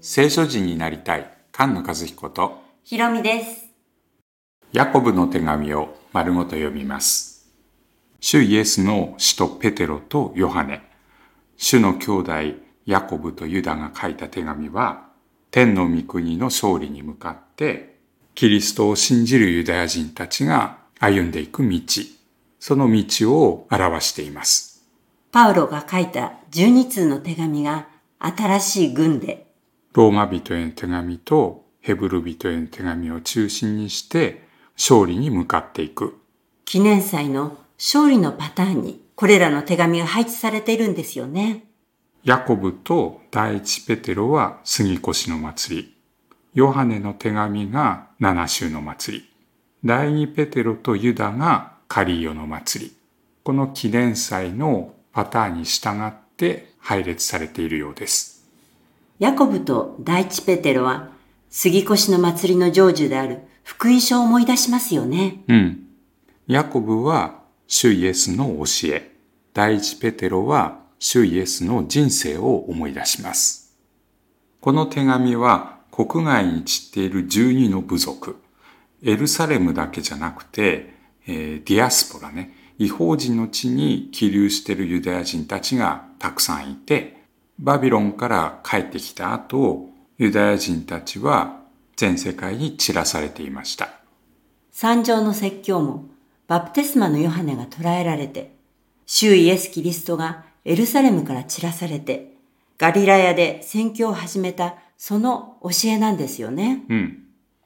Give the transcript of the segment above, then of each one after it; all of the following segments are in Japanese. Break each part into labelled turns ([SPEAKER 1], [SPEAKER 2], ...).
[SPEAKER 1] 聖書人になりたい菅野和彦と
[SPEAKER 2] ひろみです。
[SPEAKER 1] ヤコブの手紙を丸ごと読みます。主イエスの使徒ペテロとヨハネ、主の兄弟ヤコブとユダが書いた手紙は、天の御国の勝利に向かって、キリストを信じるユダヤ人たちが歩んでいく道、その道を表しています。
[SPEAKER 2] パウロが書いた12通の手紙が新しい軍で、
[SPEAKER 1] ローマ人への手紙とヘブル人への手紙を中心にして勝利に向かっていく。
[SPEAKER 2] 記念祭の勝利のパターンにこれらの手紙が配置されているんですよね。
[SPEAKER 1] ヤコブと第一ペテロは杉越の祭り。ヨハネの手紙が七週の祭り。第二ペテロとユダがカリオの祭り。この記念祭のパターンに従って配列されているようです。
[SPEAKER 2] ヤコブと第一ペテロは杉越の祭りの成就である福音書を思い出しますよね。
[SPEAKER 1] うん。ヤコブは主イエスの教え。第一ペテロは主イエスの人生を思い出します。この手紙は国外に散っている12の部族、エルサレムだけじゃなくて、えーディアスポラね、違法人の地に起立しているユダヤ人たちがたくさんいて、バビロンから帰ってきた後、ユダヤ人たちは全世界に散らされていました。
[SPEAKER 2] 三条の説教もバプテスマのヨハネが捕らえられて、主イエス・キリストがエルサレムから散らされて、ガリラヤで宣教を始めたその教えなんですよね。
[SPEAKER 1] うん。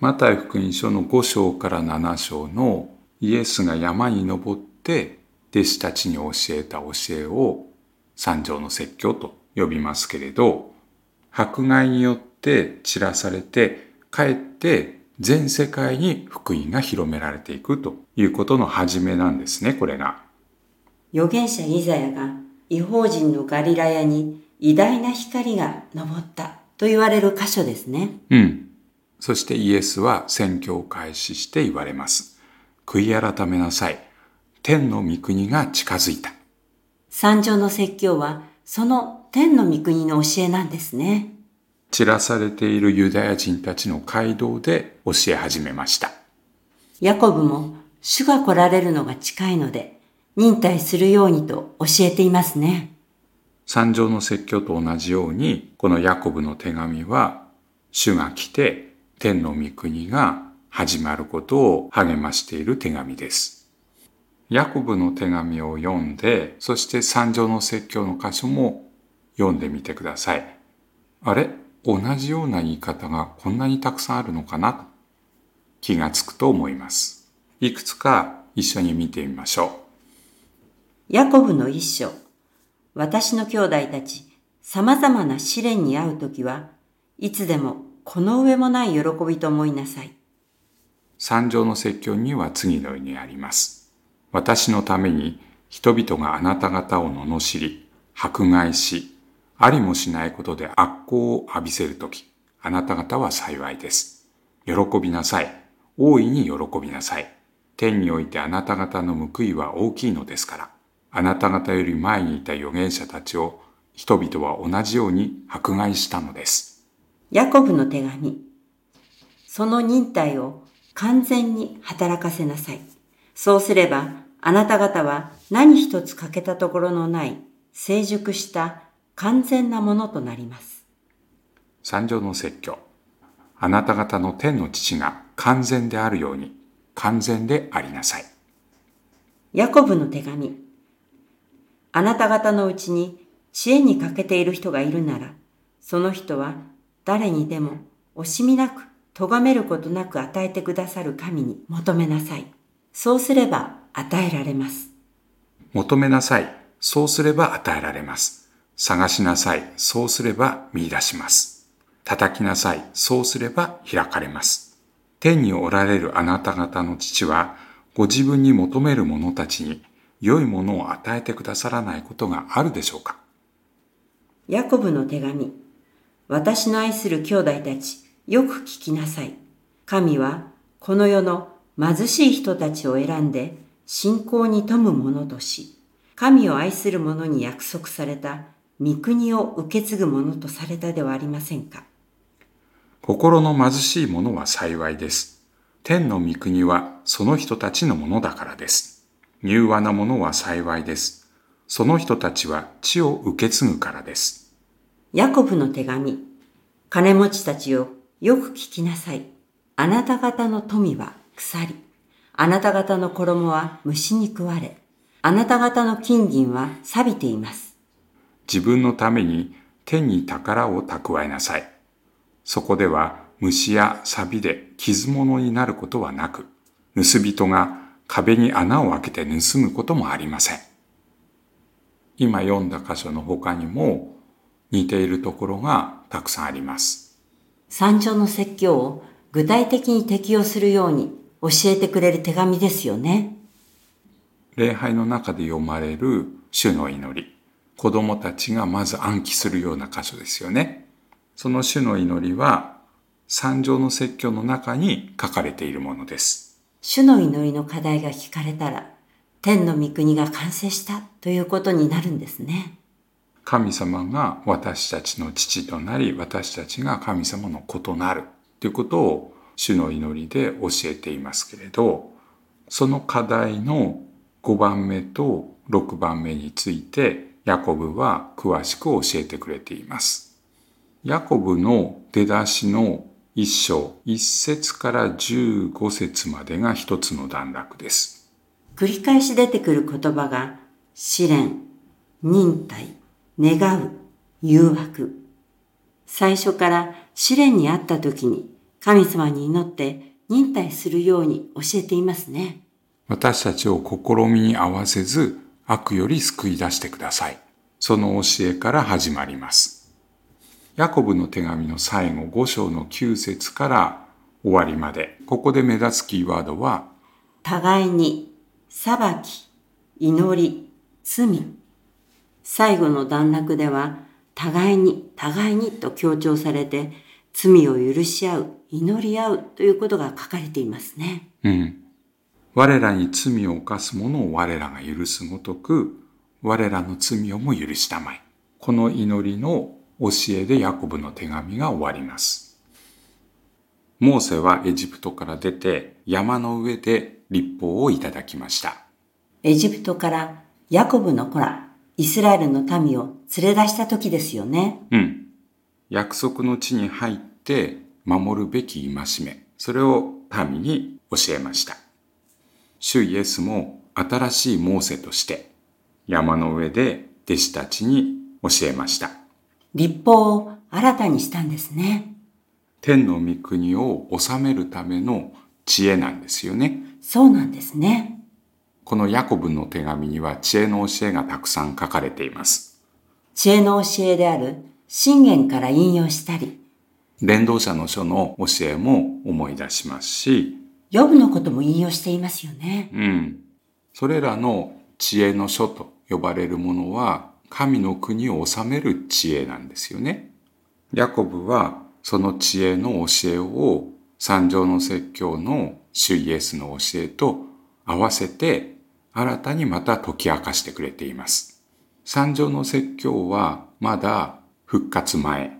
[SPEAKER 1] マタイ福音書の5章から7章のイエスが山に登って弟子たちに教えた教えを三条の説教と呼びますけれど、迫害によって散らされて帰って全世界に福音が広められていくということの始めなんですね、これが。
[SPEAKER 2] 預言者イザヤが違法人のガリラヤに偉大な光が昇ったと言われる箇所ですね。
[SPEAKER 1] うん。そしてイエスは宣教を開始して言われます。悔い改めなさい。天の御国が近づいた。
[SPEAKER 2] 三条の説教はその天の御国の教えなんですね。
[SPEAKER 1] 散らされているユダヤ人たちの街道で教え始めました。
[SPEAKER 2] ヤコブも主が来られるのが近いので忍耐するようにと教えていますね。
[SPEAKER 1] 三条の説教と同じように、このヤコブの手紙は、主が来て天の御国が始まることを励ましている手紙です。ヤコブの手紙を読んで、そして三条の説教の箇所も読んでみてください。あれ？同じような言い方がこんなにたくさんあるのかな？気がつくと思います。いくつか一緒に見てみましょう
[SPEAKER 2] ヤコブの一章。私の兄弟たち、様々な試練に遭うときは、いつでもこの上もない喜びと思いなさい。
[SPEAKER 1] 三条の説教には次のようにあります。私のために人々があなた方を罵り、迫害し、ありもしないことで悪行を浴びせるとき、あなた方は幸いです。喜びなさい。大いに喜びなさい。天においてあなた方の報いは大きいのですから。あなた方より前にいた預言者たちを人々は同じように迫害したのです。
[SPEAKER 2] ヤコブの手紙。その忍耐を完全に働かせなさい。そうすれば、あなた方は何一つ欠けたところのない成熟した完全なものとなります。
[SPEAKER 1] 三条の説教。あなた方の天の父が完全であるように完全でありなさい。
[SPEAKER 2] ヤコブの手紙。あなた方のうちに知恵に欠けている人がいるなら、その人は誰にでも惜しみなく、咎めることなく与えてくださる神に求めなさい。そうすれば与えられます。
[SPEAKER 1] 求めなさい。そうすれば与えられます。探しなさい。そうすれば見出します。叩きなさい。そうすれば開かれます。天におられるあなた方の父は、ご自分に求める者たちに良いものを与えてくださらないことがあるでしょうか？
[SPEAKER 2] ヤコブの手紙。私の愛する兄弟たち、よく聞きなさい。神はこの世の貧しい人たちを選んで信仰に富む者とし、神を愛する者に約束された御国を受け継ぐものとされたではありませんか。
[SPEAKER 1] 心の貧しい者は幸いです。天の御国はその人たちのものだからです。柔和な者は幸いです。その人たちは地を受け継ぐからです。
[SPEAKER 2] ヤコブの手紙。金持ちたちよ、よく聞きなさい。あなた方の富は鎖。あなた方の衣は虫に食われ。あなた方の金銀は錆びています。
[SPEAKER 1] 自分のために天に宝を蓄えなさい。そこでは虫や錆で傷物になることはなく、盗人が壁に穴を開けて盗むこともありません。今読んだ箇所の他にも似ているところがたくさんあります。
[SPEAKER 2] 山頂の説教を具体的に適用するように教えてくれる手紙ですよね。
[SPEAKER 1] 礼拝の中で読まれる主の祈り。子供たちがまず暗記するような箇所ですよね。その主の祈りは三条の説教の中に書かれているものです。
[SPEAKER 2] 主の祈りの課題が聞かれたら、天の御国が完成したということになるんですね。
[SPEAKER 1] 神様が私たちの父となり、私たちが神様の子となるということを主の祈りで教えていますけれど、その課題の5番目と6番目についてヤコブは詳しく教えてくれています。ヤコブの出だしの一章、一節から十五節までが一つの段落です。
[SPEAKER 2] 繰り返し出てくる言葉が試練、忍耐、願う、誘惑。最初から試練にあった時に神様に祈って忍耐するように教えていますね。
[SPEAKER 1] 私たちを試みに合わせず悪より救い出してください。その教えから始まります。ヤコブの手紙の最後5章の9節から終わりまで、ここで目立つキーワードは、
[SPEAKER 2] 互いに、裁き、祈り、罪。最後の段落では、互いに、互いにと強調されて、罪を許し合う、祈り合うということが書かれていますね。
[SPEAKER 1] うん。我らに罪を犯す者を我らが許すごとく、我らの罪をも許したまい。この祈りの教えでヤコブの手紙が終わります。モーセはエジプトから出て山の上で立法をいただきました。
[SPEAKER 2] エジプトからヤコブの子ら、イスラエルの民を連れ出した時ですよね。
[SPEAKER 1] うん。約束の地に入って守るべき戒め、それを民に教えました。主イエスも新しいモーセとして山の上で弟子たちに教えました。
[SPEAKER 2] 立法を新たにしたんですね。
[SPEAKER 1] 天の御国を治めるための知恵なんですよね。
[SPEAKER 2] そうなんですね。
[SPEAKER 1] このヤコブの手紙には知恵の教えがたくさん書かれています。
[SPEAKER 2] 知恵の教えである信玄から引用したり、
[SPEAKER 1] 伝道者の書の教えも思い出しますし、
[SPEAKER 2] ヨブのことも引用していますよね。
[SPEAKER 1] うん。それらの知恵の書と呼ばれるものは、神の国を治める知恵なんですよね。ヤコブはその知恵の教えを三条の説教の主イエスの教えと合わせて新たにまた解き明かしてくれています。三条の説教はまだ復活前、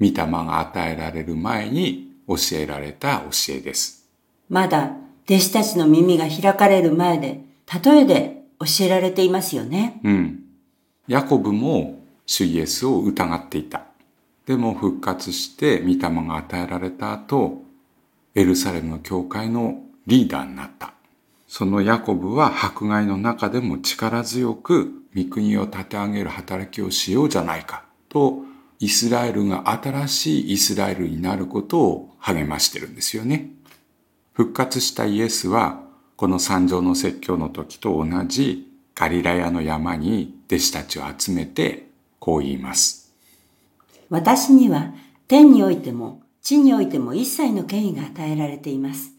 [SPEAKER 1] 御霊が与えられる前に教えられた教えです。
[SPEAKER 2] まだ弟子たちの耳が開かれる前で、例えで教えられていますよね。
[SPEAKER 1] うん。ヤコブも主イエスを疑っていた。でも復活して御霊が与えられた後、エルサレムの教会のリーダーになった。そのヤコブは迫害の中でも力強く御国を立て上げる働きをしようじゃないかと、イスラエルが新しいイスラエルになることを励ましてるんですよね。復活したイエスはこの三条の説教の時と同じガリラヤの山に弟子たちを集めてこう言います。
[SPEAKER 2] 私には天においても地においても一切の権威が与えられています。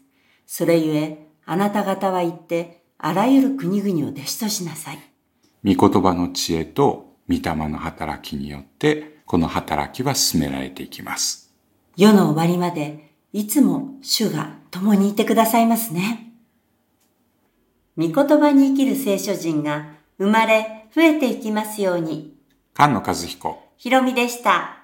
[SPEAKER 2] それゆえあなた方は言ってあらゆる国々を弟子としなさい。
[SPEAKER 1] 御言葉の知恵と御霊の働きによってこの働きは進められていきます。
[SPEAKER 2] 世の終わりまでいつも主が共にいてくださいますね。御言葉に生きる聖書人が生まれ増えていきますように。
[SPEAKER 1] 菅野和彦。
[SPEAKER 2] ひろみでした。